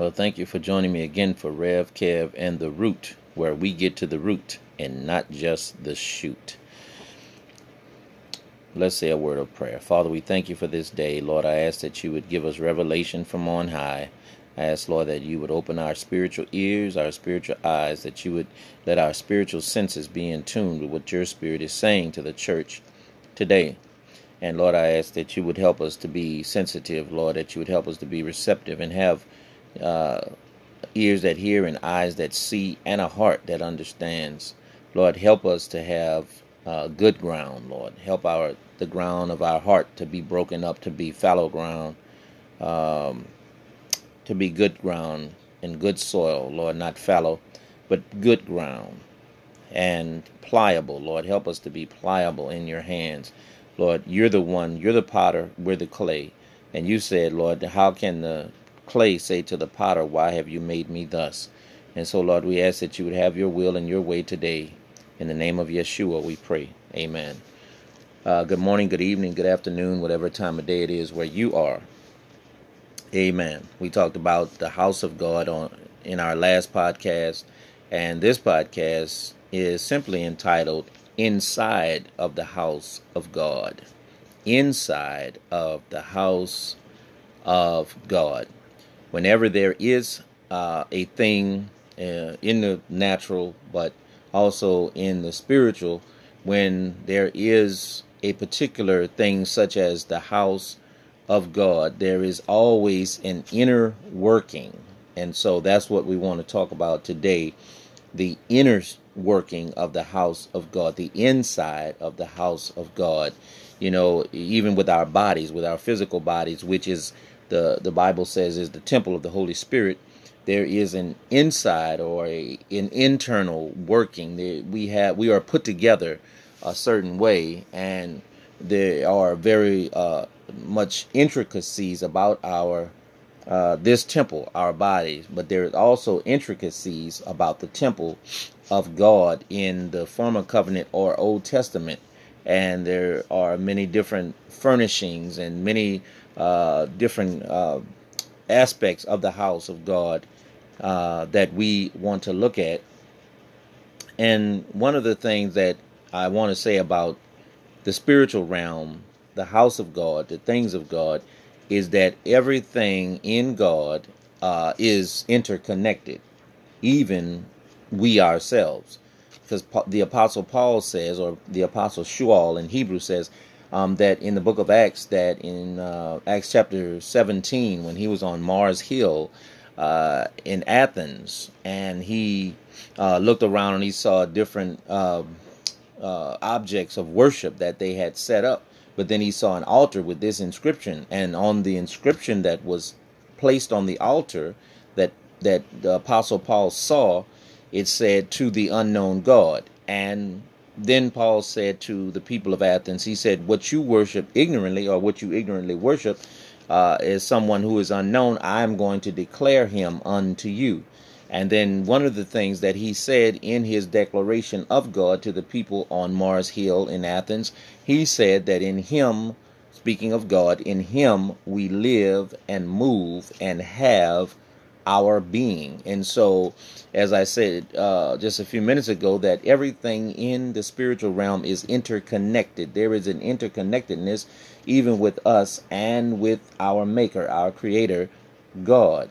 Well, thank you for joining me again for Rev, Kev, and the Root, where we get to the root and not just the shoot. Let's say a word of prayer. Father, we thank you for this day. Lord, I ask that you would give us revelation from on high. I ask, Lord, that you would open our spiritual ears, our spiritual eyes, that you would let our spiritual senses be in tune with what your spirit is saying to the church today. And Lord, I ask that you would help us to be sensitive, Lord, that you would help us to be receptive and have uh, ears that hear and eyes that see and a heart that understands. Lord, help us to have uh, good ground, Lord. Help our the ground of our heart to be broken up to be fallow ground, um, to be good ground and good soil, Lord, not fallow, but good ground and pliable, Lord. Help us to be pliable in your hands. Lord, you're the one, you're the potter, we're the clay. And you said, Lord, how can the clay say to the potter, Why have you made me thus? And so, Lord, we ask that you would have your will and your way today. In the name of Yeshua, we pray. Amen. Uh, good morning, good evening, good afternoon, whatever time of day it is where you are. Amen. We talked about the house of God on in our last podcast, and this podcast is simply entitled Inside of the House of God. Inside of the House of God whenever there is uh, a thing uh, in the natural, but also in the spiritual, when there is a particular thing such as the house of God, there is always an inner working. And so that's what we want to talk about today the inner working of the house of God, the inside of the house of God. You know, even with our bodies, with our physical bodies, which is the the Bible says is the temple of the Holy Spirit, there is an inside or a, an internal working. we have we are put together a certain way, and there are very uh, much intricacies about our uh, this temple, our bodies, but there is also intricacies about the temple of God in the former covenant or Old Testament, and there are many different furnishings and many uh, different uh, aspects of the house of God uh, that we want to look at. And one of the things that I want to say about the spiritual realm, the house of God, the things of God, is that everything in God uh, is interconnected, even we ourselves. Because the Apostle Paul says, or the Apostle Shaul in Hebrew says, um, that in the book of Acts, that in uh, Acts chapter 17, when he was on Mars Hill uh, in Athens, and he uh, looked around and he saw different um, uh, objects of worship that they had set up. But then he saw an altar with this inscription, and on the inscription that was placed on the altar that that the apostle Paul saw, it said to the unknown God. And then Paul said to the people of Athens, he said, What you worship ignorantly, or what you ignorantly worship, uh, is someone who is unknown. I am going to declare him unto you. And then one of the things that he said in his declaration of God to the people on Mars Hill in Athens, he said that in him, speaking of God, in him we live and move and have our being. And so, as I said uh, just a few minutes ago, that everything in the spiritual realm is interconnected. There is an interconnectedness even with us and with our Maker, our Creator, God.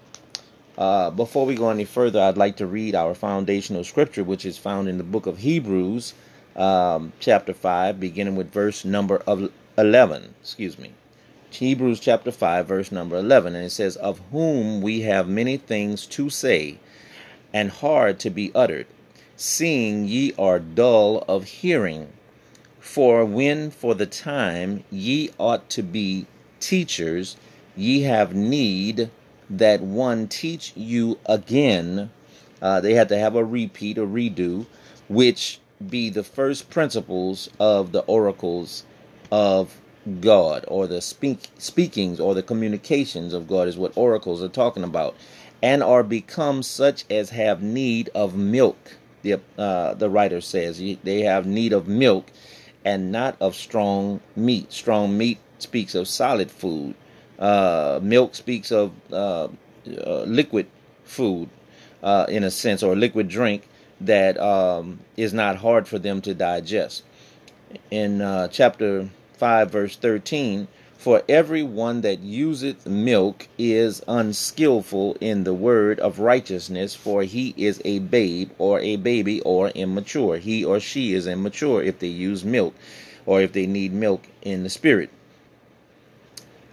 Uh, before we go any further, I'd like to read our foundational scripture, which is found in the book of Hebrews, um, chapter 5, beginning with verse number of 11. Excuse me. Hebrews chapter 5, verse number 11. And it says, Of whom we have many things to say, and hard to be uttered, seeing ye are dull of hearing. For when for the time ye ought to be teachers, ye have need that one teach you again. Uh, they had to have a repeat, a redo, which be the first principles of the oracles of God or the speak, speakings or the communications of God is what oracles are talking about, and are become such as have need of milk. The uh, the writer says they have need of milk and not of strong meat. Strong meat speaks of solid food. Uh, milk speaks of uh, uh liquid food, uh, in a sense, or liquid drink that um, is not hard for them to digest. In uh, chapter 5, verse 13, for every one that useth milk is unskillful in the word of righteousness, for he is a babe or a baby or immature. He or she is immature if they use milk or if they need milk in the spirit.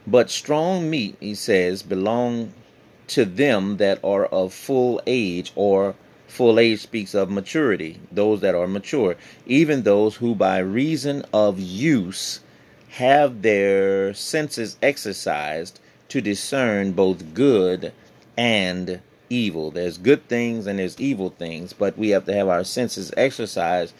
But strong meat, he says, belong to them that are of full age, or full age speaks of maturity, those that are mature, even those who by reason of use have their senses exercised to discern both good and evil. There's good things and there's evil things, but we have to have our senses exercised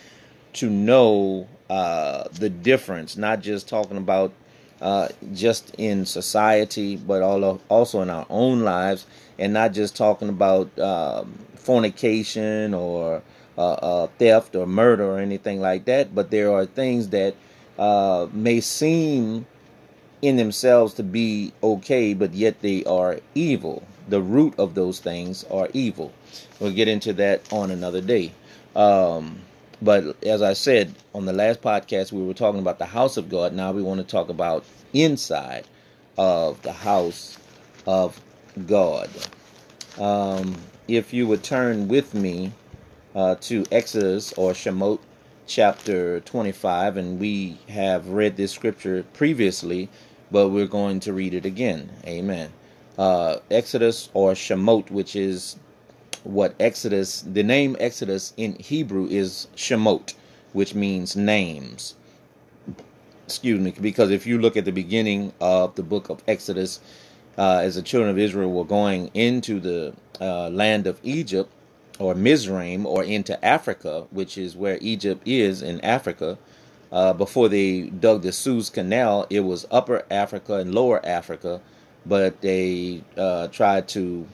to know uh, the difference, not just talking about uh, just in society, but also in our own lives, and not just talking about um, fornication or uh, uh, theft or murder or anything like that. But there are things that uh, may seem in themselves to be okay, but yet they are evil. The root of those things are evil. We'll get into that on another day. Um, but as I said on the last podcast, we were talking about the house of God. Now we want to talk about inside of the house of God. Um, if you would turn with me uh, to Exodus or Shemot chapter 25, and we have read this scripture previously, but we're going to read it again. Amen. Uh, Exodus or Shemot, which is what Exodus, the name Exodus in Hebrew is Shemot, which means names. Excuse me, because if you look at the beginning of the book of Exodus, uh, as the children of Israel were going into the uh, land of Egypt, or Mizraim, or into Africa, which is where Egypt is in Africa, uh, before they dug the Suez Canal, it was Upper Africa and Lower Africa, but they uh, tried to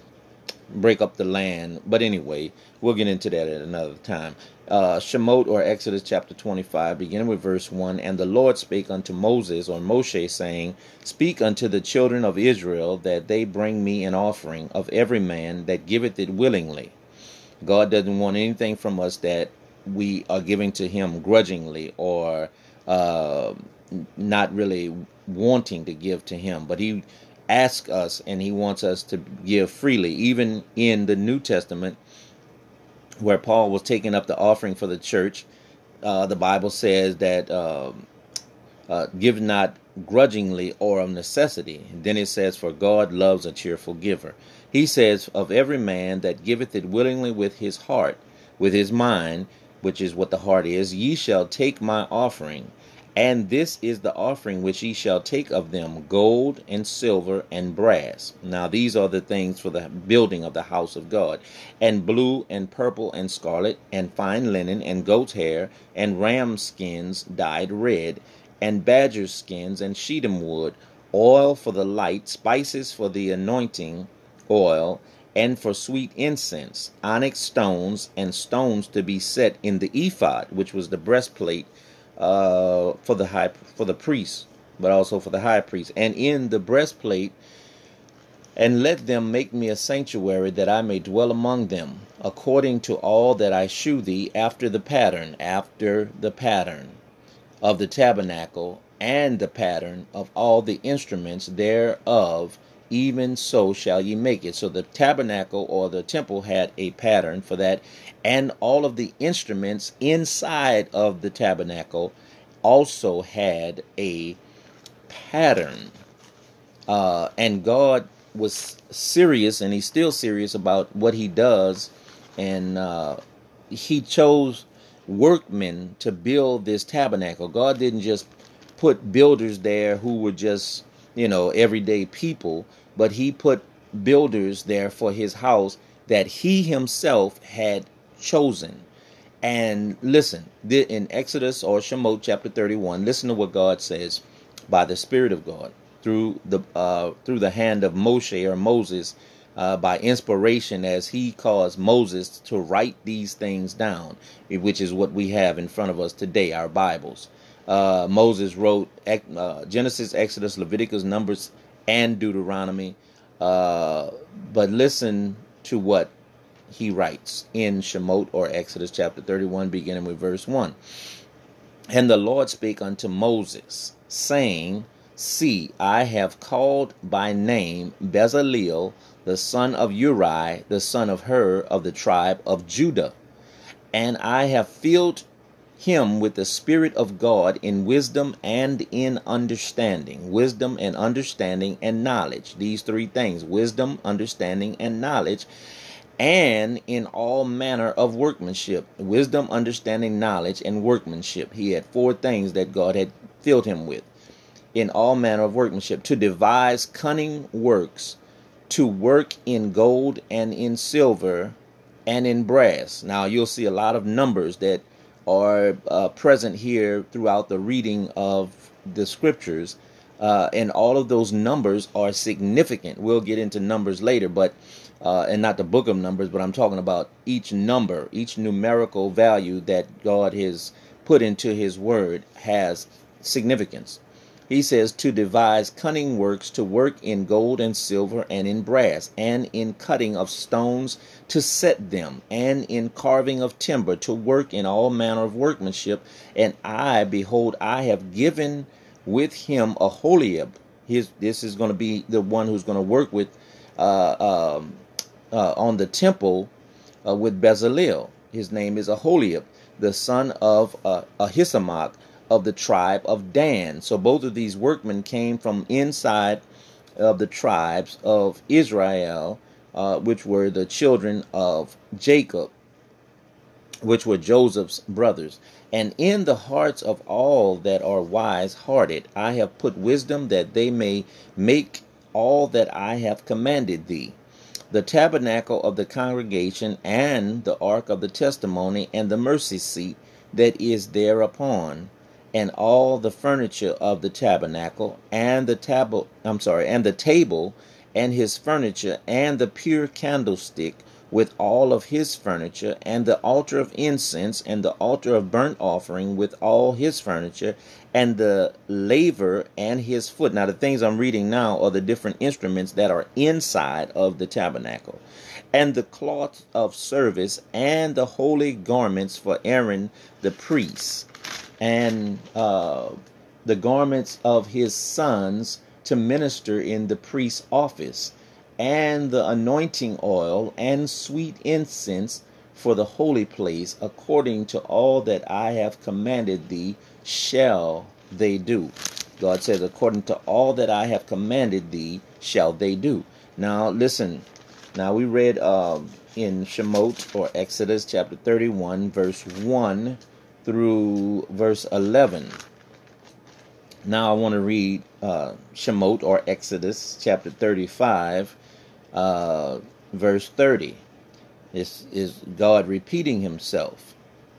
break up the land. But anyway, we'll get into that at another time. Uh, Shemot or Exodus chapter 25, beginning with verse 1 And the Lord spake unto Moses or Moshe, saying, Speak unto the children of Israel that they bring me an offering of every man that giveth it willingly. God doesn't want anything from us that we are giving to Him grudgingly or uh, not really wanting to give to Him, but He asks us and he wants us to give freely. Even in the New Testament, where Paul was taking up the offering for the church, uh, the Bible says that uh, uh, give not grudgingly or of necessity. Then it says, For God loves a cheerful giver. He says, Of every man that giveth it willingly with his heart, with his mind, which is what the heart is, ye shall take my offering and this is the offering which ye shall take of them gold and silver and brass. Now, these are the things for the building of the house of God. And blue and purple and scarlet, and fine linen, and goat's hair, and ram skins dyed red, and badger skins, and shittim wood, oil for the light, spices for the anointing oil, and for sweet incense, onyx stones, and stones to be set in the ephod, which was the breastplate uh, for the high for the priests, but also for the high priest, and in the breastplate. And let them make me a sanctuary that I may dwell among them, according to all that I shew thee after the pattern, after the pattern of the tabernacle, and the pattern of all the instruments thereof, even so shall ye make it. So the tabernacle or the temple had a pattern for that, and all of the instruments inside of the tabernacle also had a pattern. Uh, and God was serious, and He's still serious about what He does, and uh, He chose workmen to build this tabernacle. God didn't just put builders there who were just, you know, everyday people, but He put builders there for His house that He Himself had chosen. And listen, in Exodus or Shemot chapter 31, listen to what God says by the Spirit of God through the uh, through the hand of Moshe or Moses uh, by inspiration as he caused Moses to write these things down, which is what we have in front of us today, our Bibles. Uh, Moses wrote uh, Genesis, Exodus, Leviticus, Numbers, and Deuteronomy. Uh, but listen to what he writes in Shemot or Exodus chapter 31, beginning with verse 1. And the Lord spake unto Moses, saying, See, I have called by name Bezaleel, the son of Uri, the son of Hur, of the tribe of Judah. And I have filled him with the Spirit of God in wisdom and in understanding. Wisdom and understanding and knowledge. These three things wisdom, understanding, and knowledge. And in all manner of workmanship. Wisdom, understanding, knowledge, and workmanship. He had four things that God had filled him with. In all manner of workmanship. To devise cunning works. To work in gold and in silver and in brass. Now you'll see a lot of numbers that are uh, present here throughout the reading of the scriptures. Uh, and all of those numbers are significant. We'll get into numbers later, but uh, and not the book of numbers, but I'm talking about each number, each numerical value that God has put into His Word has significance. He says to devise cunning works, to work in gold and silver and in brass, and in cutting of stones to set them, and in carving of timber, to work in all manner of workmanship. And I, behold, I have given with him Aholiab. His, this is going to be the one who's going to work with uh, um, uh, on the temple uh, with Bezalel. His name is Aholiab, the son of uh, Ahisamach of the tribe of Dan. So both of these workmen came from inside of the tribes of Israel, uh, which were the children of Jacob, which were Joseph's brothers. And in the hearts of all that are wise hearted, I have put wisdom that they may make all that I have commanded thee the tabernacle of the congregation, and the ark of the testimony, and the mercy seat that is thereupon, and all the furniture of the tabernacle and the table I'm sorry and the table and his furniture and the pure candlestick with all of his furniture and the altar of incense and the altar of burnt offering with all his furniture and the laver and his foot. Now the things I'm reading now are the different instruments that are inside of the tabernacle. And the cloth of service and the holy garments for Aaron the priest and uh, the garments of his sons to minister in the priest's office, and the anointing oil and sweet incense for the holy place, according to all that I have commanded thee, shall they do. God says, according to all that I have commanded thee, shall they do. Now, listen. Now, we read um, in Shemot or Exodus chapter 31, verse 1 through verse 11. Now I want to read uh, Shemot or Exodus chapter 35, uh, verse 30. This is God repeating himself.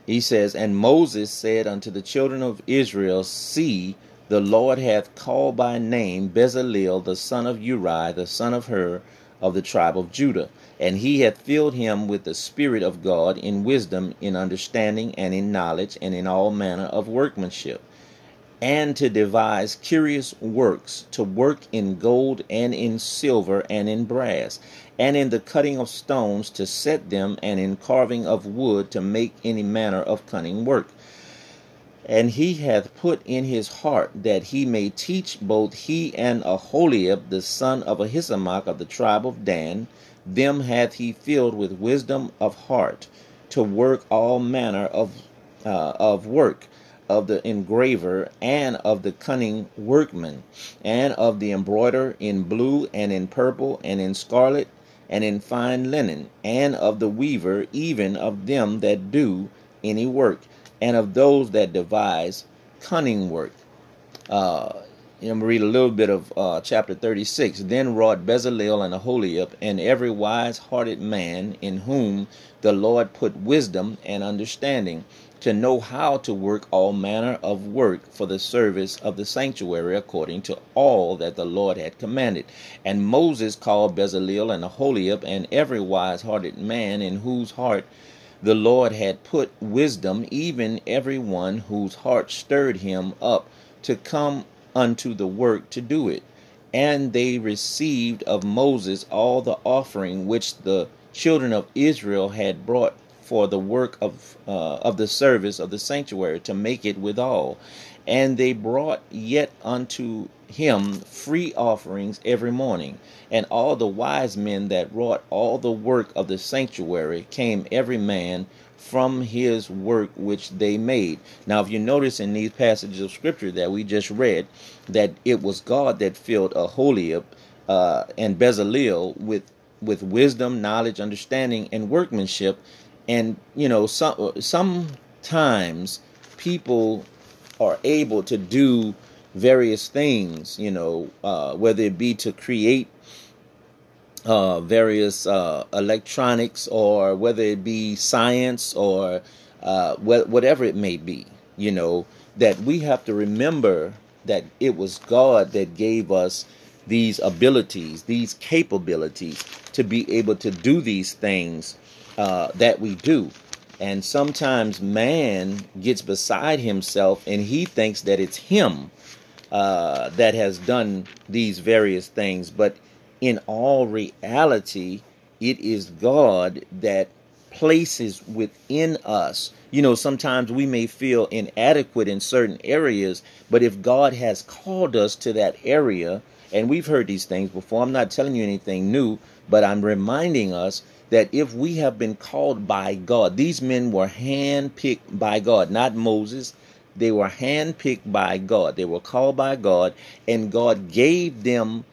He says, And Moses said unto the children of Israel, See, the Lord hath called by name Bezalel the son of Uri, the son of Hur, of the tribe of Judah and he hath filled him with the Spirit of God in wisdom, in understanding, and in knowledge, and in all manner of workmanship, and to devise curious works, to work in gold, and in silver, and in brass, and in the cutting of stones, to set them, and in carving of wood, to make any manner of cunning work. And he hath put in his heart that he may teach both he and Aholiab, the son of Ahisamach of the tribe of Dan, them hath he filled with wisdom of heart to work all manner of uh, of work of the engraver and of the cunning workman and of the embroider in blue and in purple and in scarlet and in fine linen and of the weaver even of them that do any work and of those that devise cunning work. Uh, I'm going to read a little bit of uh, chapter 36. Then wrought Bezalel and Aholiab and every wise hearted man in whom the Lord put wisdom and understanding to know how to work all manner of work for the service of the sanctuary according to all that the Lord had commanded. And Moses called Bezalel and Aholiab and every wise hearted man in whose heart the Lord had put wisdom, even every one whose heart stirred him up to come unto the work to do it. And they received of Moses all the offering which the children of Israel had brought for the work of uh, of the service of the sanctuary to make it withal. And they brought yet unto him free offerings every morning. And all the wise men that wrought all the work of the sanctuary came every man from his work which they made. Now, if you notice in these passages of scripture that we just read, that it was God that filled Aholiab uh, and Bezalel with with wisdom, knowledge, understanding, and workmanship. And you know, some sometimes people are able to do various things. You know, uh, whether it be to create uh, various uh, electronics or whether it be science or uh, wh- whatever it may be, you know, that we have to remember that it was God that gave us these abilities, these capabilities to be able to do these things uh, that we do. And sometimes man gets beside himself and he thinks that it's him uh, that has done these various things. But in all reality, it is God that places within us. You know, sometimes we may feel inadequate in certain areas, but if God has called us to that area, and we've heard these things before. I'm not telling you anything new, but I'm reminding us that if we have been called by God, these men were handpicked by God, not Moses. They were handpicked by God. They were called by God, and God gave them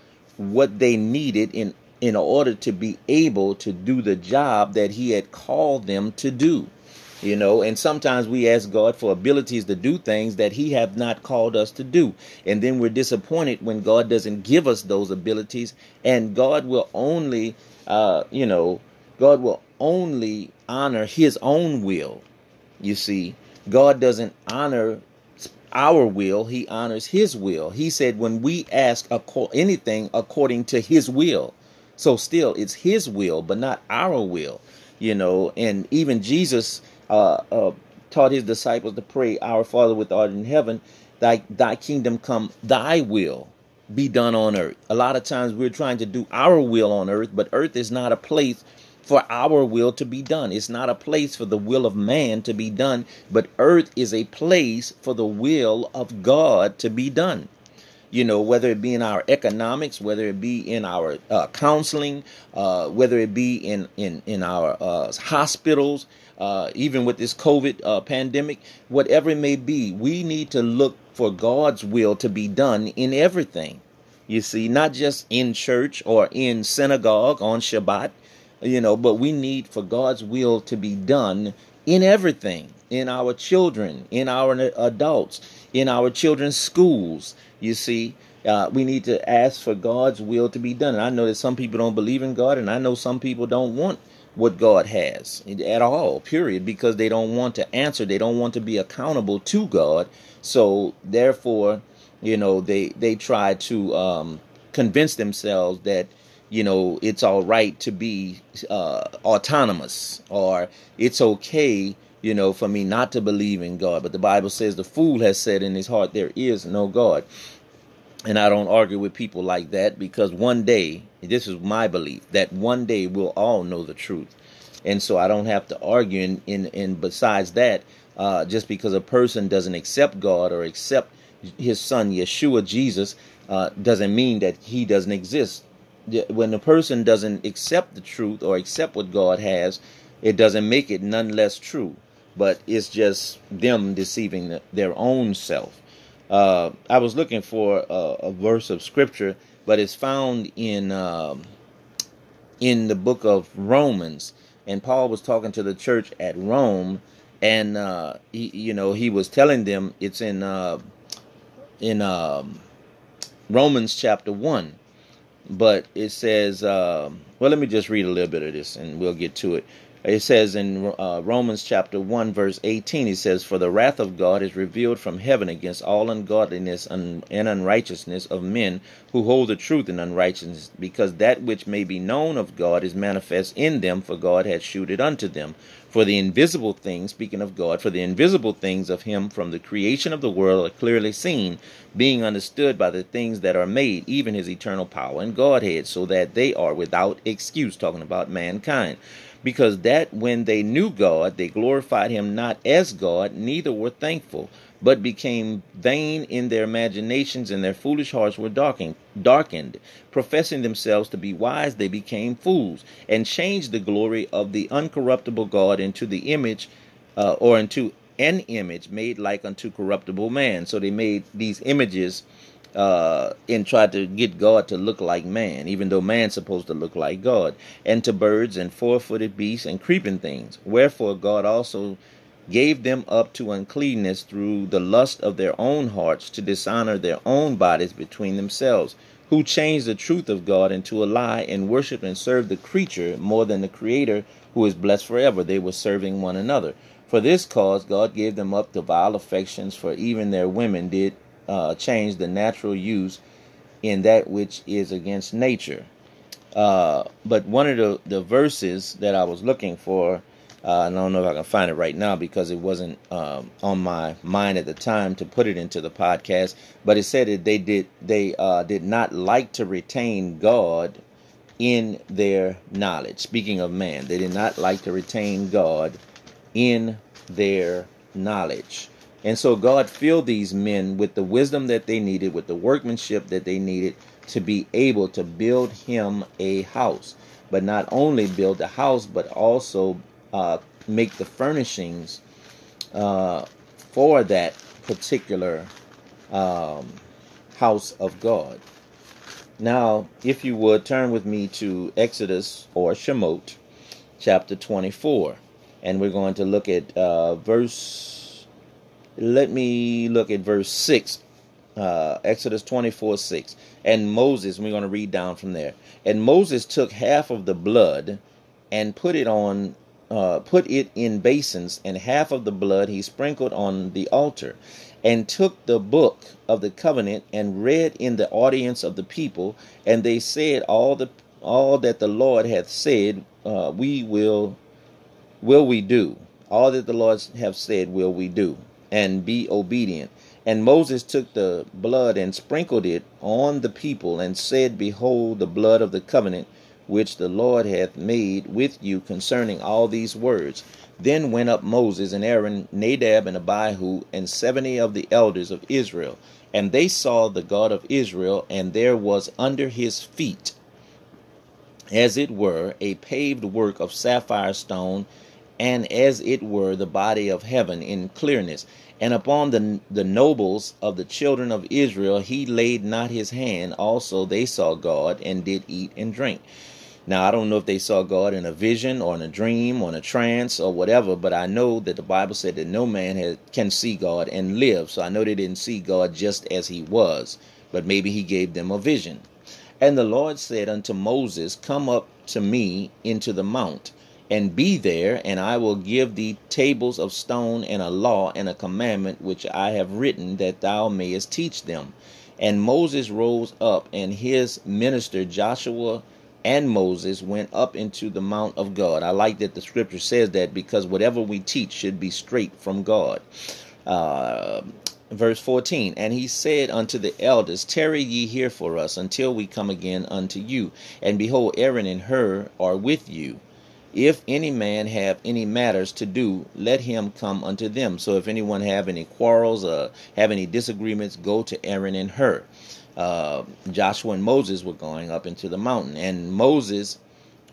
what they needed in in order to be able to do the job that he had called them to do you know? And sometimes we ask god for abilities to do things that he have not called us to do. And then we're disappointed when god doesn't give us those abilities. And god will only uh you know god will only honor his own will you see? God doesn't honor our will he honors his will. He said when we ask anything according to his will. So still it's his will but not our will you know? And even jesus uh, uh, taught his disciples to pray, Our Father which art in heaven, thy, thy kingdom come, thy will be done on earth. A lot of times we're trying to do our will on earth, but earth is not a place for our will to be done. It's not a place for the will of man to be done, but earth is a place for the will of God to be done you know, whether it be in our economics, whether it be in our uh, counseling, uh, whether it be in in in our uh, hospitals, uh, even with this COVID uh, pandemic, whatever it may be, we need to look for God's will to be done in everything. You see, not just in church or in synagogue on Shabbat, you know, but we need for God's will to be done in everything, in our children, in our adults, in our children's schools you see, uh, we need to ask for God's will to be done. And I know that some people don't believe in God, and I know some people don't want what God has at all, period, because they don't want to answer. They don't want to be accountable to God. So therefore, you know, they they try to um, convince themselves that you know it's all right to be uh, autonomous or it's okay you know, for me not to believe in God. But the Bible says the fool has said in his heart, There is no God. And I don't argue with people like that because one day, this is my belief, that one day we'll all know the truth. And so I don't have to argue. And, and, and besides that, uh, just because a person doesn't accept God or accept his son, Yeshua, Jesus, uh, doesn't mean that he doesn't exist. When a person doesn't accept the truth or accept what God has, it doesn't make it none less true. But it's just them deceiving the, their own self. Uh, I was looking for a, a, verse of scripture, but it's found in um, in the book of Romans, and Paul was talking to the church at Rome, and uh, he, you know, he was telling them it's in uh, in um, Romans chapter one, but it says, um, well, let me just read a little bit of this, and we'll get to it. It says in uh, Romans chapter 1, verse 18, he says, For the wrath of God is revealed from heaven against all ungodliness and unrighteousness of men who hold the truth in unrighteousness, because that which may be known of God is manifest in them, for God hath shewed it unto them. For the invisible things, speaking of God, for the invisible things of him from the creation of the world are clearly seen, being understood by the things that are made, even his eternal power and Godhead, so that they are without excuse, talking about mankind. Because that when they knew God, they glorified him not as God, neither were thankful but became vain in their imaginations, and their foolish hearts were darkened. Darkened, professing themselves to be wise, they became fools, and changed the glory of the uncorruptible God into the image, uh, or into an image made like unto corruptible man. So they made these images uh, and tried to get God to look like man, even though man's supposed to look like God, and to birds and four footed beasts and creeping things. Wherefore God also gave them up to uncleanness through the lust of their own hearts to dishonor their own bodies between themselves, who changed the truth of God into a lie and worshiped and served the creature more than the Creator who is blessed forever. They were serving one another. For this cause, God gave them up to vile affections, for even their women did uh, change the natural use in that which is against nature. Uh, but one of the, the verses that I was looking for uh, I don't know if I can find it right now because it wasn't um, on my mind at the time to put it into the podcast. But it said that they did they uh, did not like to retain God in their knowledge. Speaking of man, they did not like to retain God in their knowledge. And so God filled these men with the wisdom that they needed, with the workmanship that they needed to be able to build him a house. But not only build a house, but also uh, make the furnishings uh, for that particular um, house of God. Now, if you would turn with me to Exodus or Shemot, chapter 24, and we're going to look at uh, verse. Let me look at verse 6 uh, Exodus 24 6. And Moses, we're going to read down from there. And Moses took half of the blood and put it on uh, put it in basins, and half of the blood he sprinkled on the altar, and took the book of the covenant and read in the audience of the people, and they said all the all that the Lord hath said, uh, we will will we do. All that the Lord have said will we do, and be obedient. And Moses took the blood and sprinkled it on the people, and said, Behold, the blood of the covenant which the Lord hath made with you concerning all these words. Then went up Moses and Aaron, Nadab and Abihu, and seventy of the elders of Israel. And they saw the God of Israel, and there was under his feet, as it were, a paved work of sapphire stone, and as it were the body of heaven in clearness. And upon the, the nobles of the children of Israel he laid not his hand. Also they saw God, and did eat and drink. Now, I don't know if they saw God in a vision or in a dream or in a trance or whatever, but I know that the Bible said that no man can see God and live. So I know they didn't see God just as he was, but maybe he gave them a vision. And the Lord said unto Moses, Come up to me into the mount and be there, and I will give thee tables of stone and a law and a commandment which I have written that thou mayest teach them. And Moses rose up, and his minister Joshua and Moses went up into the mount of God. I like that the scripture says that because whatever we teach should be straight from God. Uh, verse 14 And he said unto the elders, Tarry ye here for us until we come again unto you. And behold, Aaron and Hur are with you. If any man have any matters to do, let him come unto them. So if anyone have any quarrels, uh, have any disagreements, go to Aaron and Hur uh, Joshua and Moses were going up into the mountain. And Moses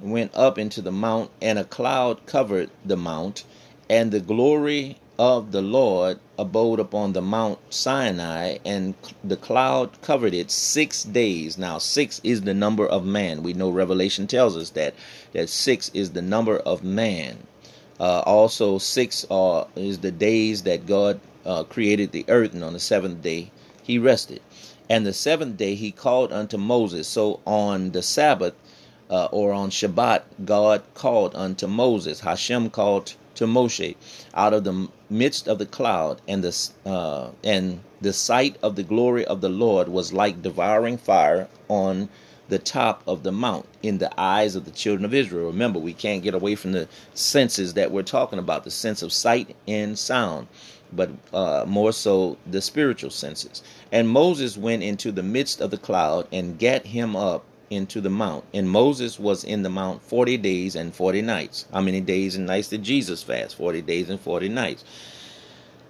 went up into the mount, and a cloud covered the mount, and the glory of the Lord abode upon the Mount Sinai, and the cloud covered it six days. Now, six is the number of man. We know Revelation tells us that that six is the number of man. Uh, also, six uh, is the days that God uh, created the earth, and on the seventh day He rested. And the seventh day he called unto Moses. So on the Sabbath, uh, or on Shabbat, God called unto Moses, Hashem called to Moshe out of the midst of the cloud, and the uh, and the sight of the glory of the Lord was like devouring fire on the top of the mount in the eyes of the children of Israel. Remember, we can't get away from the senses that we're talking about the sense of sight and sound, but uh, more so the spiritual senses. And Moses went into the midst of the cloud and gat him up into the mount. And Moses was in the mount 40 days and 40 nights. How many days and nights did Jesus fast? 40 days and 40 nights.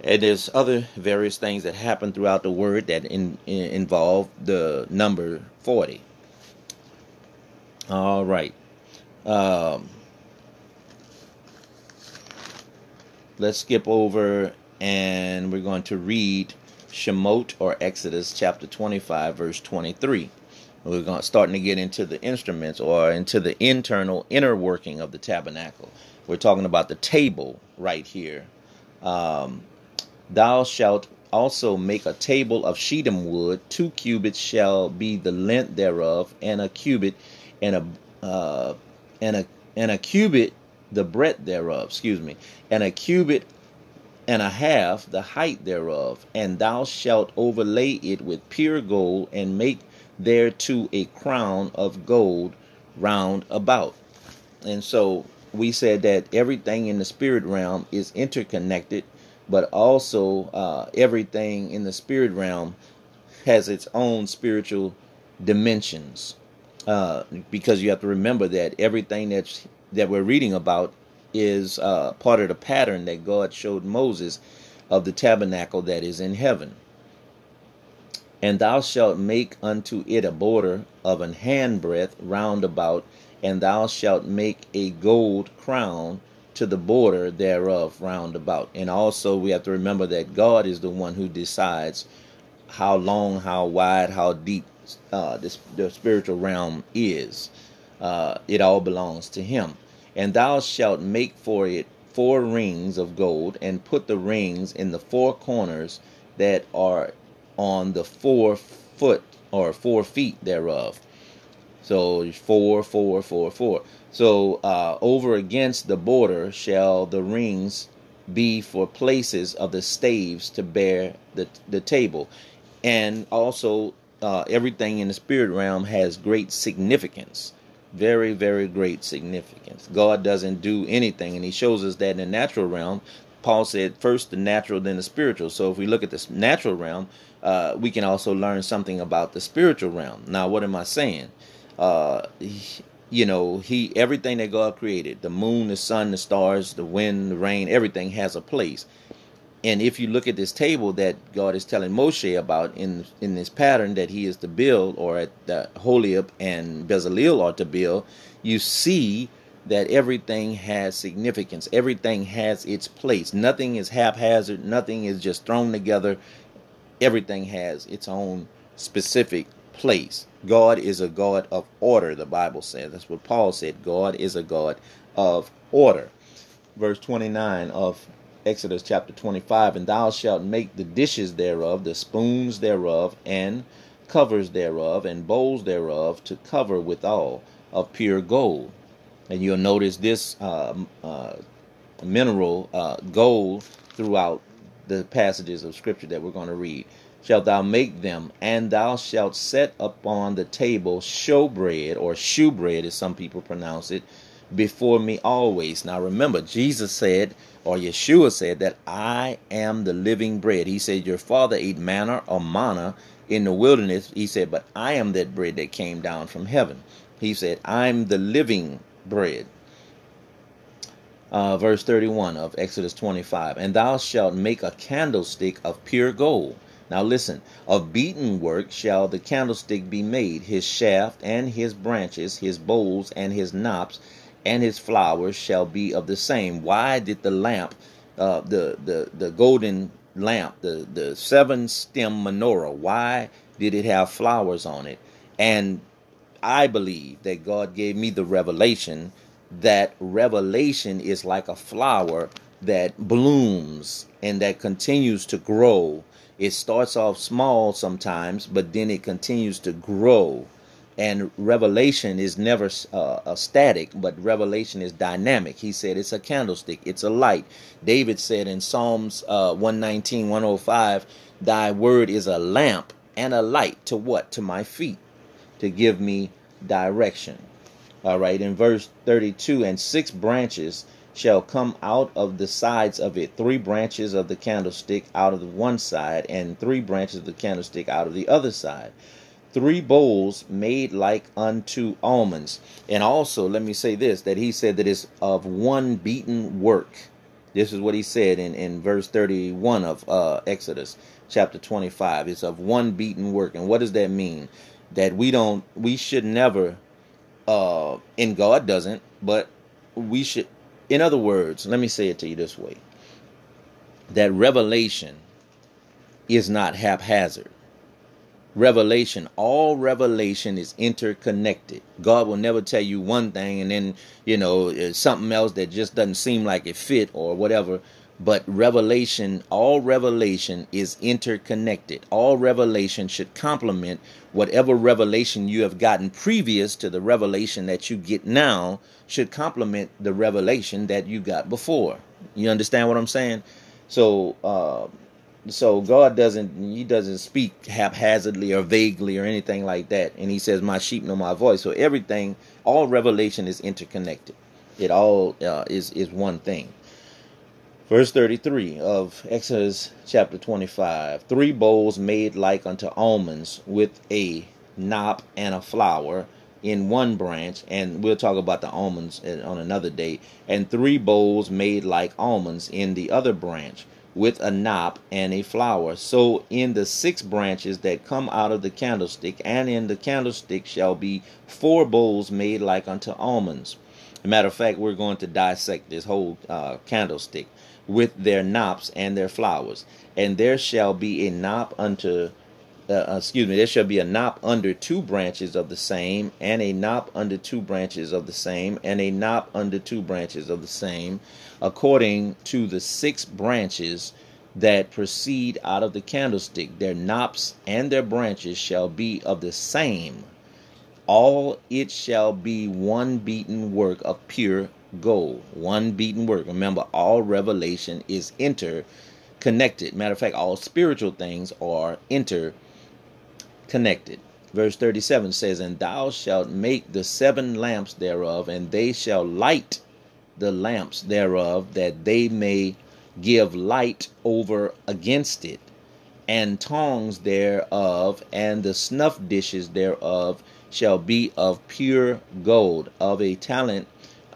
And there's other various things that happen throughout the word that in, in, involve the number 40. All right. Um, let's skip over and we're going to read Shemot or Exodus chapter 25, verse 23. We're going starting to get into the instruments or into the internal inner working of the tabernacle. We're talking about the table right here. Um, Thou shalt also make a table of shittim wood. Two cubits shall be the length thereof, and a cubit and a uh, and a and a cubit the breadth thereof. Excuse me, and a cubit and a half the height thereof. And thou shalt overlay it with pure gold, and make thereto a crown of gold round about. And so we said that everything in the spirit realm is interconnected but also uh, everything in the spirit realm has its own spiritual dimensions. Uh, because you have to remember that everything that that we're reading about is uh, part of the pattern that God showed Moses of the tabernacle that is in heaven. And thou shalt make unto it a border of an handbreadth round about, and thou shalt make a gold crown to the border thereof round about. And also, we have to remember that God is the one who decides how long, how wide, how deep uh, this, the spiritual realm is. Uh, it all belongs to Him. And thou shalt make for it four rings of gold, and put the rings in the four corners that are on the four foot or four feet thereof. So four, four, four, four. So uh, over against the border shall the rings be for places of the staves to bear the the table, and also uh, everything in the spirit realm has great significance, very very great significance. God doesn't do anything, and He shows us that in the natural realm. Paul said, first the natural, then the spiritual. So if we look at the natural realm, uh, we can also learn something about the spiritual realm. Now, what am I saying? Uh, you know, he everything that God created, the moon, the sun, the stars, the wind, the rain, everything has a place. And if you look at this table that God is telling Moshe about in in this pattern that he is to build, or at the Holyoke and Bezalel are to build, you see that everything has significance. Everything has its place. Nothing is haphazard. Nothing is just thrown together. Everything has its own specific place. God is a God of order, the Bible says. That's what Paul said. God is a God of order. Verse 29 of Exodus chapter 25 And thou shalt make the dishes thereof, the spoons thereof, and covers thereof, and bowls thereof to cover withal of pure gold. And you'll notice this uh, uh, mineral uh, gold throughout the passages of scripture that we're going to read shalt thou make them, and thou shalt set upon the table showbread, or shewbread, as some people pronounce it, before me always. Now remember, Jesus said, or Yeshua said, that I am the living bread. He said, Your father ate manna or manna in the wilderness. He said, But I am that bread that came down from heaven. He said, I'm the living bread. Uh, verse 31 of Exodus 25 And thou shalt make a candlestick of pure gold now listen, of beaten work shall the candlestick be made, his shaft and his branches, his bowls and his knops, and his flowers shall be of the same. Why did the lamp, uh, the, the, the golden lamp, the, the seven stem menorah, why did it have flowers on it? And I believe that God gave me the revelation that revelation is like a flower that blooms and that continues to grow. It starts off small sometimes, but then it continues to grow. And revelation is never uh, a static but revelation is dynamic. He said it's a candlestick it's a light. David said in psalms uh, 119 105 thy word is a lamp and a light to what? To my feet to give me direction all right in verse 32 and six branches shall come out of the sides of it three branches of the candlestick out of the one side and three branches of the candlestick out of the other side three bowls made like unto almonds. And also, let me say this that he said that it's of one beaten work. This is what he said in, in verse 31 of uh, Exodus chapter 25. It's of one beaten work. And what does that mean? That we don't, we should never, uh, and God doesn't, but we should, in other words, let me say it to you this way. That revelation is not haphazard. Revelation all revelation is interconnected. God will never tell you one thing and then you know something else that just doesn't seem like it fit or whatever but revelation all revelation is interconnected all revelation should complement whatever revelation you have gotten previous to the revelation that you get now should complement the revelation that you got before you understand what i'm saying so uh so God doesn't he doesn't speak haphazardly or vaguely or anything like that. And he says, "My sheep know my voice." So everything, all revelation is interconnected. It all uh, is is one thing. Verse 33 of Exodus chapter 25. Three bowls made like unto almonds with a knop and a flower in one branch, and we'll talk about the almonds on another day, and three bowls made like almonds in the other branch with a knop and a flower. So in the six branches that come out of the candlestick, and in the candlestick shall be four bowls made like unto almonds. matter of fact, we're going to dissect this whole uh, candlestick with their knops and their flowers. And there shall be a knop unto uh, uh, excuse me, there shall be a knop under two branches of the same, and a knop under two branches of the same, and a knop under two branches of the same, according to the six branches that proceed out of the candlestick. Their knops and their branches shall be of the same. All it shall be one beaten work of pure gold. One beaten work. Remember, all revelation is interconnected. Matter of fact, all spiritual things are interconnected connected. Verse 37 says, And thou shalt make the seven lamps thereof, and they shall light the lamps thereof, that they may give light over against it. And tongs thereof, and the snuff dishes thereof shall be of pure gold. Of a talent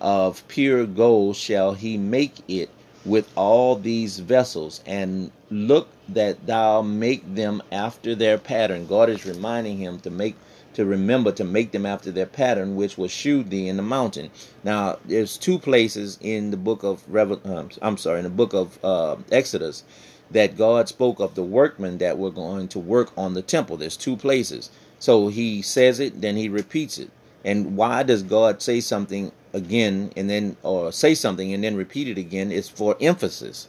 of pure gold shall he make it with all these vessels, and look that thou make them after their pattern. God is reminding him to make to remember to make them after their pattern, which was shewed thee in the mountain. Now, there's two places in the book of Revel. Um, I'm sorry, in the book of uh, Exodus, that God spoke of the workmen that were going to work on the temple. There's two places. So he says it, then he repeats it. And why does God say something again and then, or say something and then repeat it again? It's for emphasis.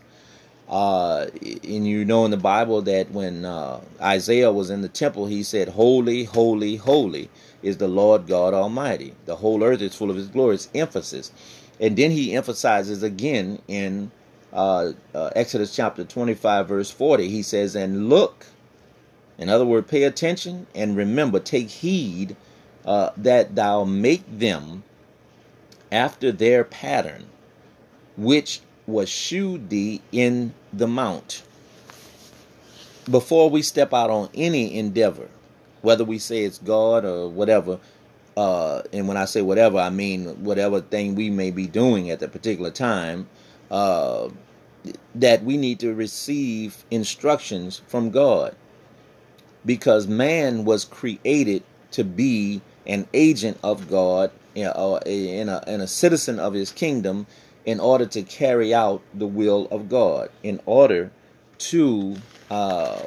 Uh, and you know in the Bible that when uh, Isaiah was in the temple, he said, Holy, holy, holy is the Lord God Almighty. The whole earth is full of his glory. It's emphasis. And then he emphasizes again in uh, uh Exodus chapter 25, verse 40. He says, And look, in other words, pay attention and remember, take heed uh, that thou make them after their pattern, which was shewed thee in the mount. Before we step out on any endeavor, whether we say it's God or whatever, uh, and when I say whatever, I mean whatever thing we may be doing at the particular time, uh, that we need to receive instructions from God. Because man was created to be an agent of God you know, and, a, and a citizen of his kingdom in order to carry out the will of God, in order to uh,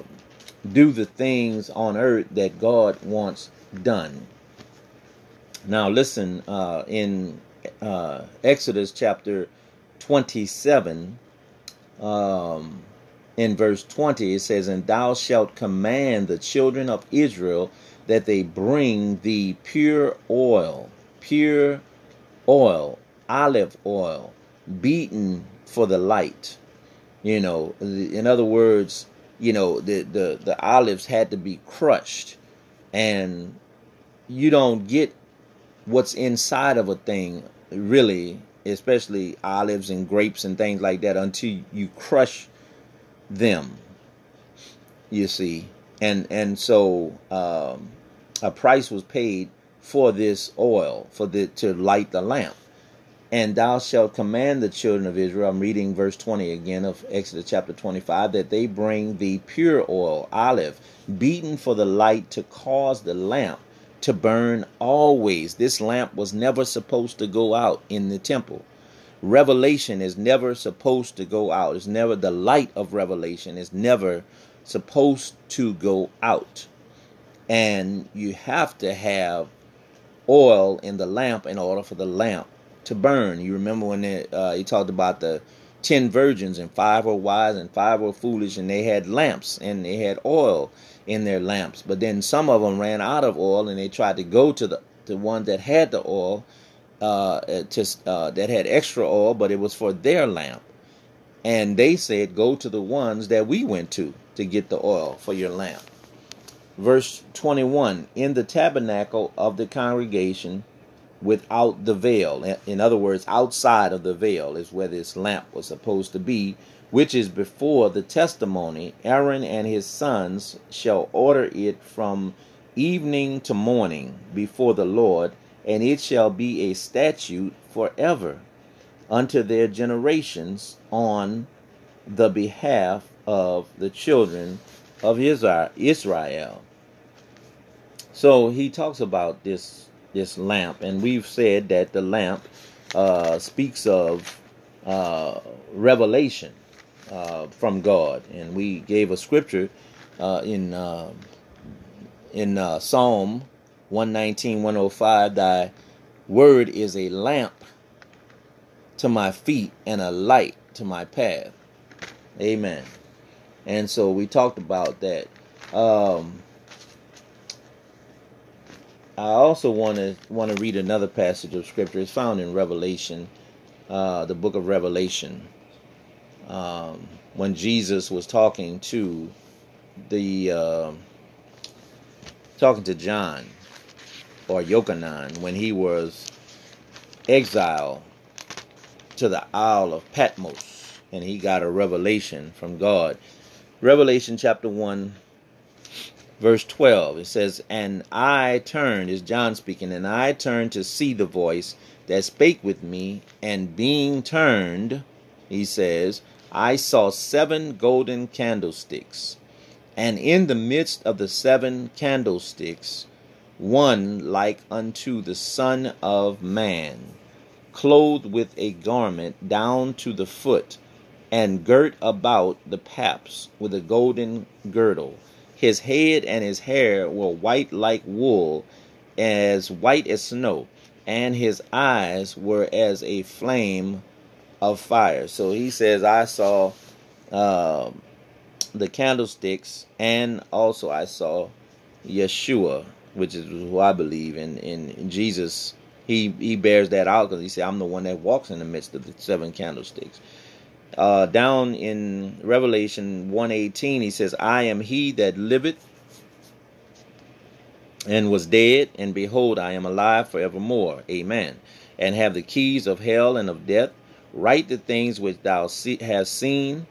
do the things on earth that God wants done. Now, listen, uh, in uh, Exodus chapter 27, um, in verse 20, it says, And thou shalt command the children of Israel that they bring the pure oil, pure oil, olive oil, beaten for the light. You know, in other words, you know, the, the, the olives had to be crushed. And you don't get what's inside of a thing, really, especially olives and grapes and things like that, until you crush them. You see, and and so um, a price was paid for this oil for the to light the lamp and thou shalt command the children of Israel, I'm reading verse 20 again of Exodus chapter 25, that they bring the pure oil, olive, beaten for the light to cause the lamp to burn always. This lamp was never supposed to go out in the temple. Revelation is never supposed to go out. It's never the light of revelation is never supposed to go out. And you have to have oil in the lamp in order for the lamp to burn. You remember when it, uh, he talked about the ten virgins and five were wise and five were foolish, and they had lamps and they had oil in their lamps. But then some of them ran out of oil, and they tried to go to the the one that had the oil, uh, to, uh, that had extra oil, but it was for their lamp. And they said, "Go to the ones that we went to to get the oil for your lamp." Verse 21 In the tabernacle of the congregation without the veil. In other words, outside of the veil is where this lamp was supposed to be, which is before the testimony. Aaron and his sons shall order it from evening to morning before the Lord, and it shall be a statute forever unto their generations on the behalf of the children of Israel. So he talks about this this lamp, and we've said that the lamp uh, speaks of uh, revelation uh, from God, and we gave a scripture uh, in uh, in uh, Psalm 119, 105. Thy word is a lamp to my feet and a light to my path. Amen. And so we talked about that. Um, I also want to want to read another passage of scripture. It's found in Revelation, uh, the book of Revelation, um, when Jesus was talking to the uh, talking to John or Yochanan when he was exiled to the Isle of Patmos, and he got a revelation from God. Revelation chapter one, verse 12 it says and i turned is john speaking and i turned to see the voice that spake with me and being turned he says i saw seven golden candlesticks and in the midst of the seven candlesticks one like unto the son of man clothed with a garment down to the foot and girt about the paps with a golden girdle his head and his hair were white like wool, as white as snow, and his eyes were as a flame of fire. So he says, I saw uh, the candlesticks, and also I saw Yeshua, which is who I believe in. In Jesus, he he bears that out because he said, "I'm the one that walks in the midst of the seven candlesticks." Uh, down in Revelation 118, he says, I am he that liveth and was dead, and behold, I am alive forevermore. Amen. And have the keys of hell and of death. Write the things which thou see, hast seen,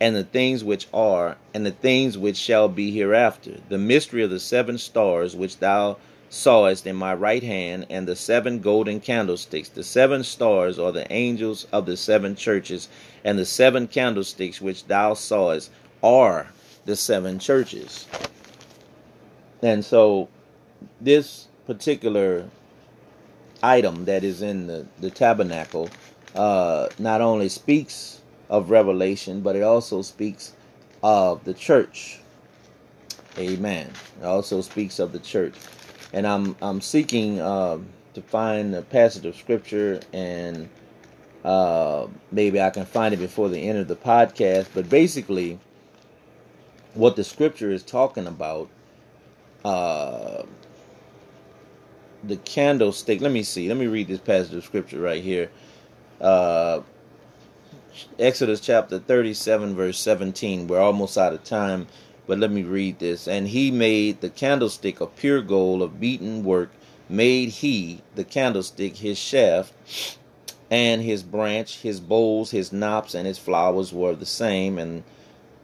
and the things which are, and the things which shall be hereafter. The mystery of the seven stars which thou sawest in my right hand, and the seven golden candlesticks. The seven stars are the angels of the seven churches, and the seven candlesticks which thou sawest are the seven churches. And so, this particular item that is in the, the tabernacle uh, not only speaks of revelation, but it also speaks of the church. Amen. It also speaks of the church and I'm I'm seeking uh, to find a passage of scripture and uh, maybe I can find it before the end of the podcast. But basically, what the scripture is talking about uh, the candlestick. Let me see. Let me read this passage of scripture right here. Uh, Exodus chapter 37, verse 17. We're almost out of time, but let me read this. And he made the candlestick of pure gold of beaten work, made he the candlestick his shaft, and his branch, his bowls, his knops, and his flowers were the same, and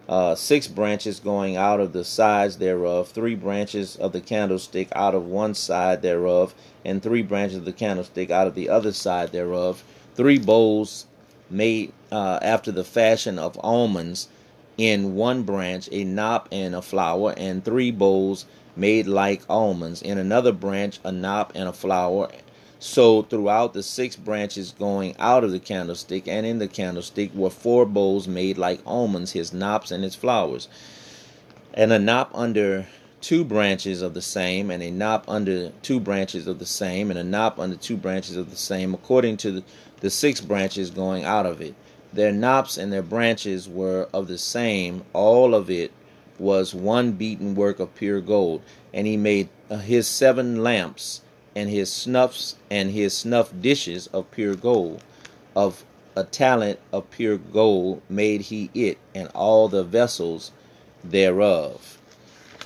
uh, six branches going out of the sides thereof, three branches of the candlestick out of one side thereof, and three branches of the candlestick out of the other side thereof, three bowls made uh, after the fashion of almonds in one branch, a knop and a flower, and three bowls made like almonds in another branch, a knop and a flower, so throughout the six branches going out of the candlestick and in the candlestick were four bowls made like almonds, his knops and his flowers. And a knop under two branches of the same, and a knop under two branches of the same, and a knop under two branches of the same, according to the, the six branches going out of it. Their knops and their branches were of the same, all of it was one beaten work of pure gold. And he made uh, his seven lamps and his snuffs and his snuff dishes of pure gold. Of a talent of pure gold made he it, and all the vessels thereof.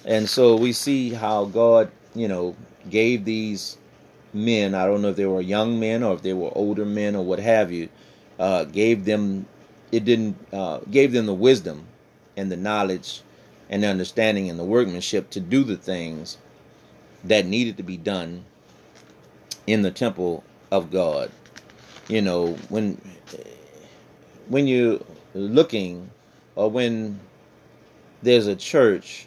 And so we see how God, you know, gave these men, I don't know if they were young men or if they were older men or what have you, uh, gave them, it didn't, uh, gave them the wisdom and the knowledge and the understanding and the workmanship to do the things that needed to be done in the temple of God. You know, when when you're looking or when there's a church,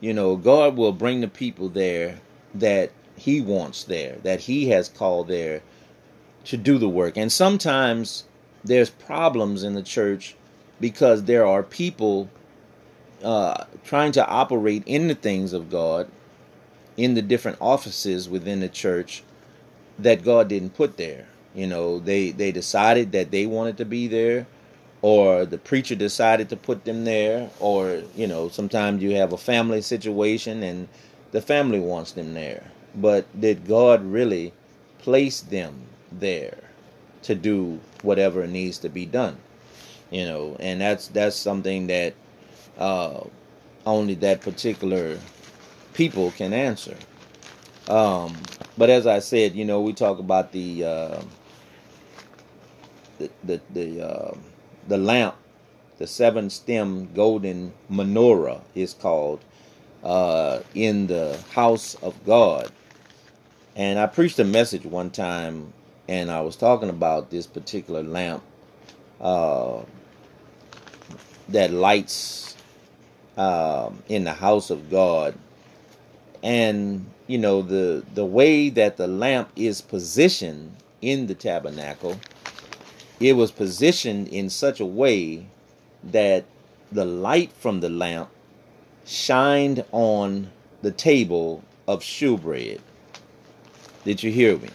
you know, God will bring the people there that he wants there, that he has called there to do the work. And sometimes there's problems in the church because there are people uh, trying to operate in the things of God in the different offices within the church that God didn't put there. You know, they they decided that they wanted to be there, or the preacher decided to put them there, or you know, sometimes you have a family situation and the family wants them there. But did God really place them there to do whatever needs to be done? You know, and that's that's something that uh, only that particular people can answer. Um, but as I said, you know, we talk about the uh, the the the, uh, the lamp, the seven stem golden menorah is called uh, in the house of God. And I preached a message one time, and I was talking about this particular lamp uh, that lights um, in the house of God, and you know the the way that the lamp is positioned in the tabernacle it was positioned in such a way that the light from the lamp shined on the table of shewbread. Did you hear me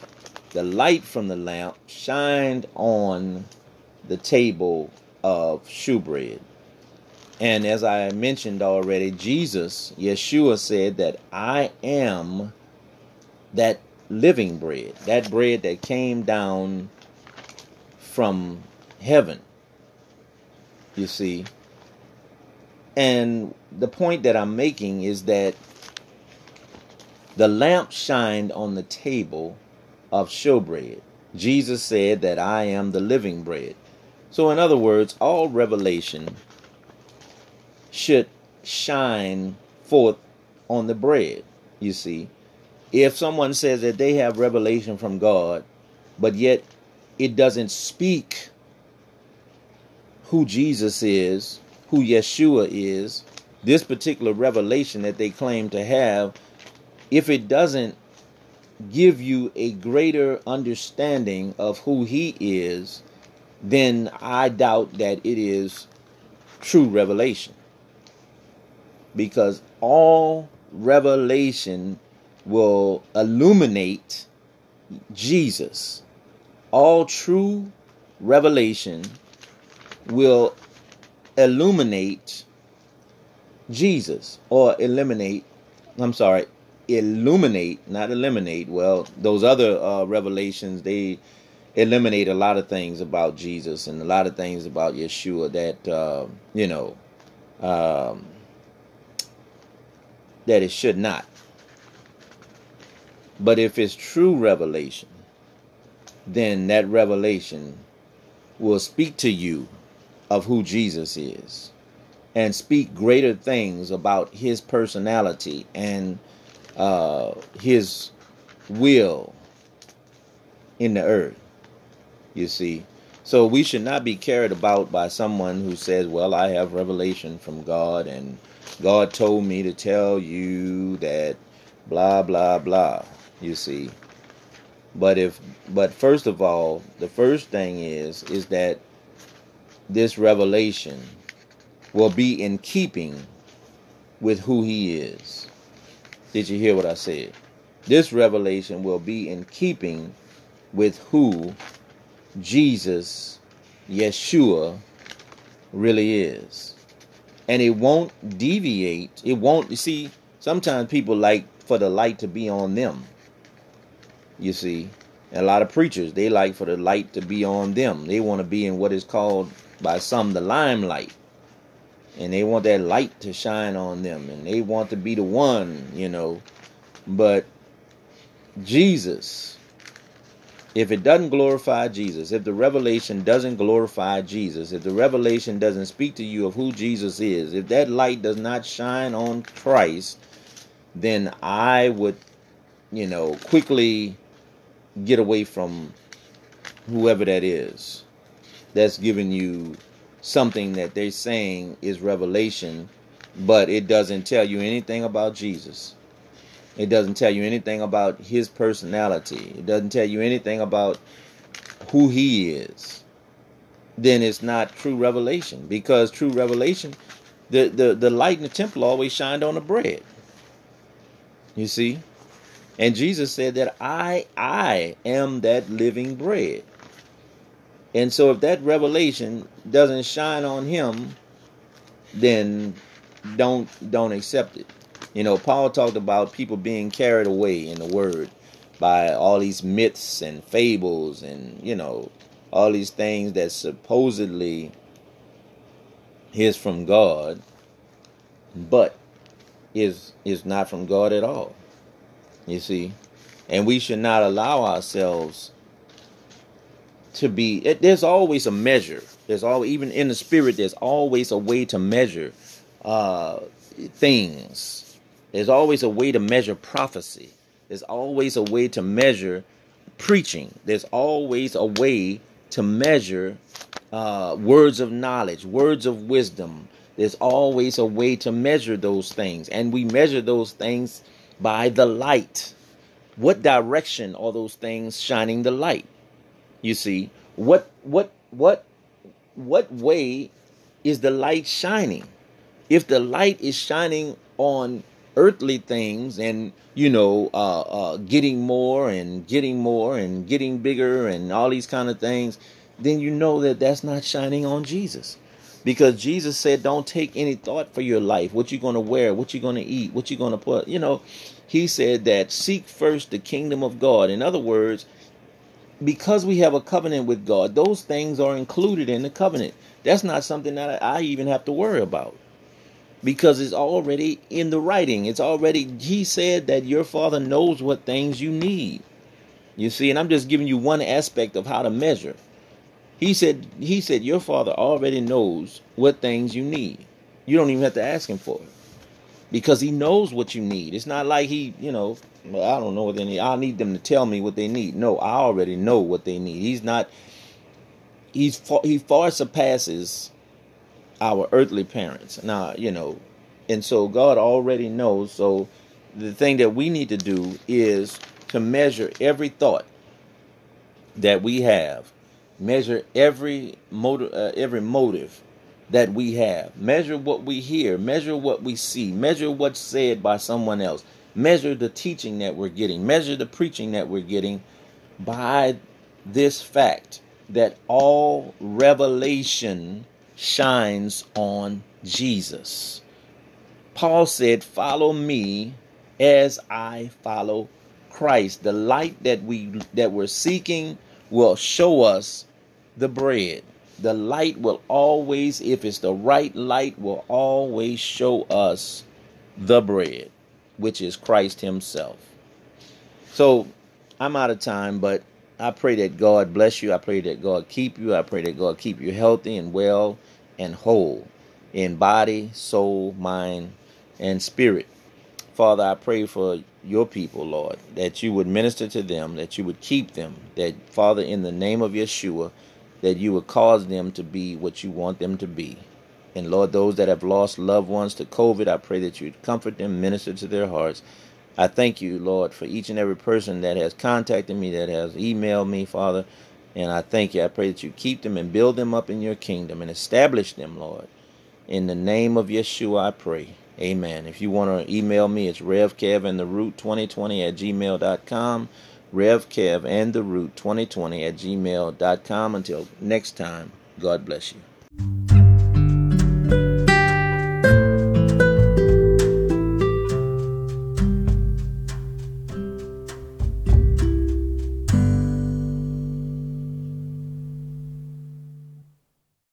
the light from the lamp shined on the table of shewbread and as I mentioned already, Jesus, Yeshua said that I am that living bread, that bread that came down from heaven. You see? And the point that I'm making is that the lamp shined on the table of showbread. Jesus said that I am the living bread. So, in other words, all revelation should shine forth on the bread, you see. If someone says that they have revelation from God, but yet it doesn't speak who Jesus is, who Yeshua is, this particular revelation that they claim to have, if it doesn't give you a greater understanding of who he is, then I doubt that it is true revelation because all revelation will illuminate Jesus. All true revelation will illuminate Jesus or eliminate, I'm sorry, illuminate, not eliminate. Well, those other uh, revelations they eliminate a lot of things about Jesus and a lot of things about Yeshua that uh, you know um, that it should not. But if it's true revelation, then that revelation will speak to you of who Jesus is and speak greater things about his personality and uh, his will in the earth. You see, so we should not be carried about by someone who says, Well, I have revelation from God, and God told me to tell you that blah, blah, blah. You see. But if but first of all, the first thing is is that this revelation will be in keeping with who he is. Did you hear what I said? This revelation will be in keeping with who Jesus, Yeshua, really is. And it won't deviate. It won't, you see, sometimes people like for the light to be on them. You see, and a lot of preachers, they like for the light to be on them. They want to be in what is called by some the limelight. And they want that light to shine on them. And they want to be the one, you know. But Jesus, if it doesn't glorify Jesus, if the revelation doesn't glorify Jesus, if the revelation doesn't speak to you of who Jesus is, if that light does not shine on Christ, then I would, you know, quickly get away from whoever that is that's giving you something that they're saying is revelation, but it doesn't tell you anything about Jesus. It doesn't tell you anything about his personality. It doesn't tell you anything about who he is. Then it's not true revelation because true revelation, the, the, the light in the temple always shined on the bread. You see? And Jesus said that I I am that living bread. And so if that revelation doesn't shine on him, then don't don't accept it. You know, Paul talked about people being carried away in the word by all these myths and fables and, you know, all these things that supposedly is from God, but is is not from God at all. You see? And we should not allow ourselves to be it, there's always a measure. There's all even in the spirit there's always a way to measure uh things. There's always a way to measure prophecy. There's always a way to measure preaching. There's always a way to measure uh, words of knowledge, words of wisdom. There's always a way to measure those things. And we measure those things by the light. What direction are those things shining the light? You see, what what what what way is the light shining? If the light is shining on earthly things and you know uh, uh, getting more and getting more and getting bigger and all these kind of things, then you know that that's not shining on Jesus because Jesus said, "Don't take any thought for your life. What you're going to wear, what you're going to eat, what you're going to put." You know, he said that seek first the kingdom of God. In other words, because we have a covenant with God, those things are included in the covenant. That's not something that I even have to worry about because it's already in the writing. It's already, he said that your father knows what things you need. You see, and I'm just giving you one aspect of how to measure. He said, he said, your father already knows what things you need. You don't even have to ask him for it because he knows what you need. It's not like he, you know, I don't know what they need. I need them to tell me what they need. No, I already know what they need. He's not. He's far, he far surpasses our earthly parents. Now, you know, and so God already knows. So the thing that we need to do is to measure every thought that we have, measure every motive, uh, every motive that we have. Measure what we hear, measure what we see, measure what's said by someone else, measure the teaching that we're getting, measure the preaching that we're getting by this fact that all revelation shines on Jesus. Paul said, Follow me as I follow Christ. The light that we that we're seeking will show us the bread. The light will always, if it's the right light, will always show us the bread, which is Christ Himself. So I'm out of time, but I pray that God bless you. I pray that God keep you. I pray that God keep you healthy and well and whole in body, soul, mind, and spirit. Father, I pray for your people, Lord, that you would minister to them, that you would keep them, that, Father, in the name of Yeshua, that you would cause them to be what you want them to be. And Lord, those that have lost loved ones to COVID, I pray that you'd comfort them, minister to their hearts. I thank you, Lord, for each and every person that has contacted me, that has emailed me, Father. And I thank you. I pray that you keep them and build them up in your kingdom and establish them, Lord. In the name of Yeshua, I pray. Amen. If you want to email me, it's RevKev and the root 2020 at gmail.com. RevKev and the root 2020 at gmail.com. Until next time, God bless you.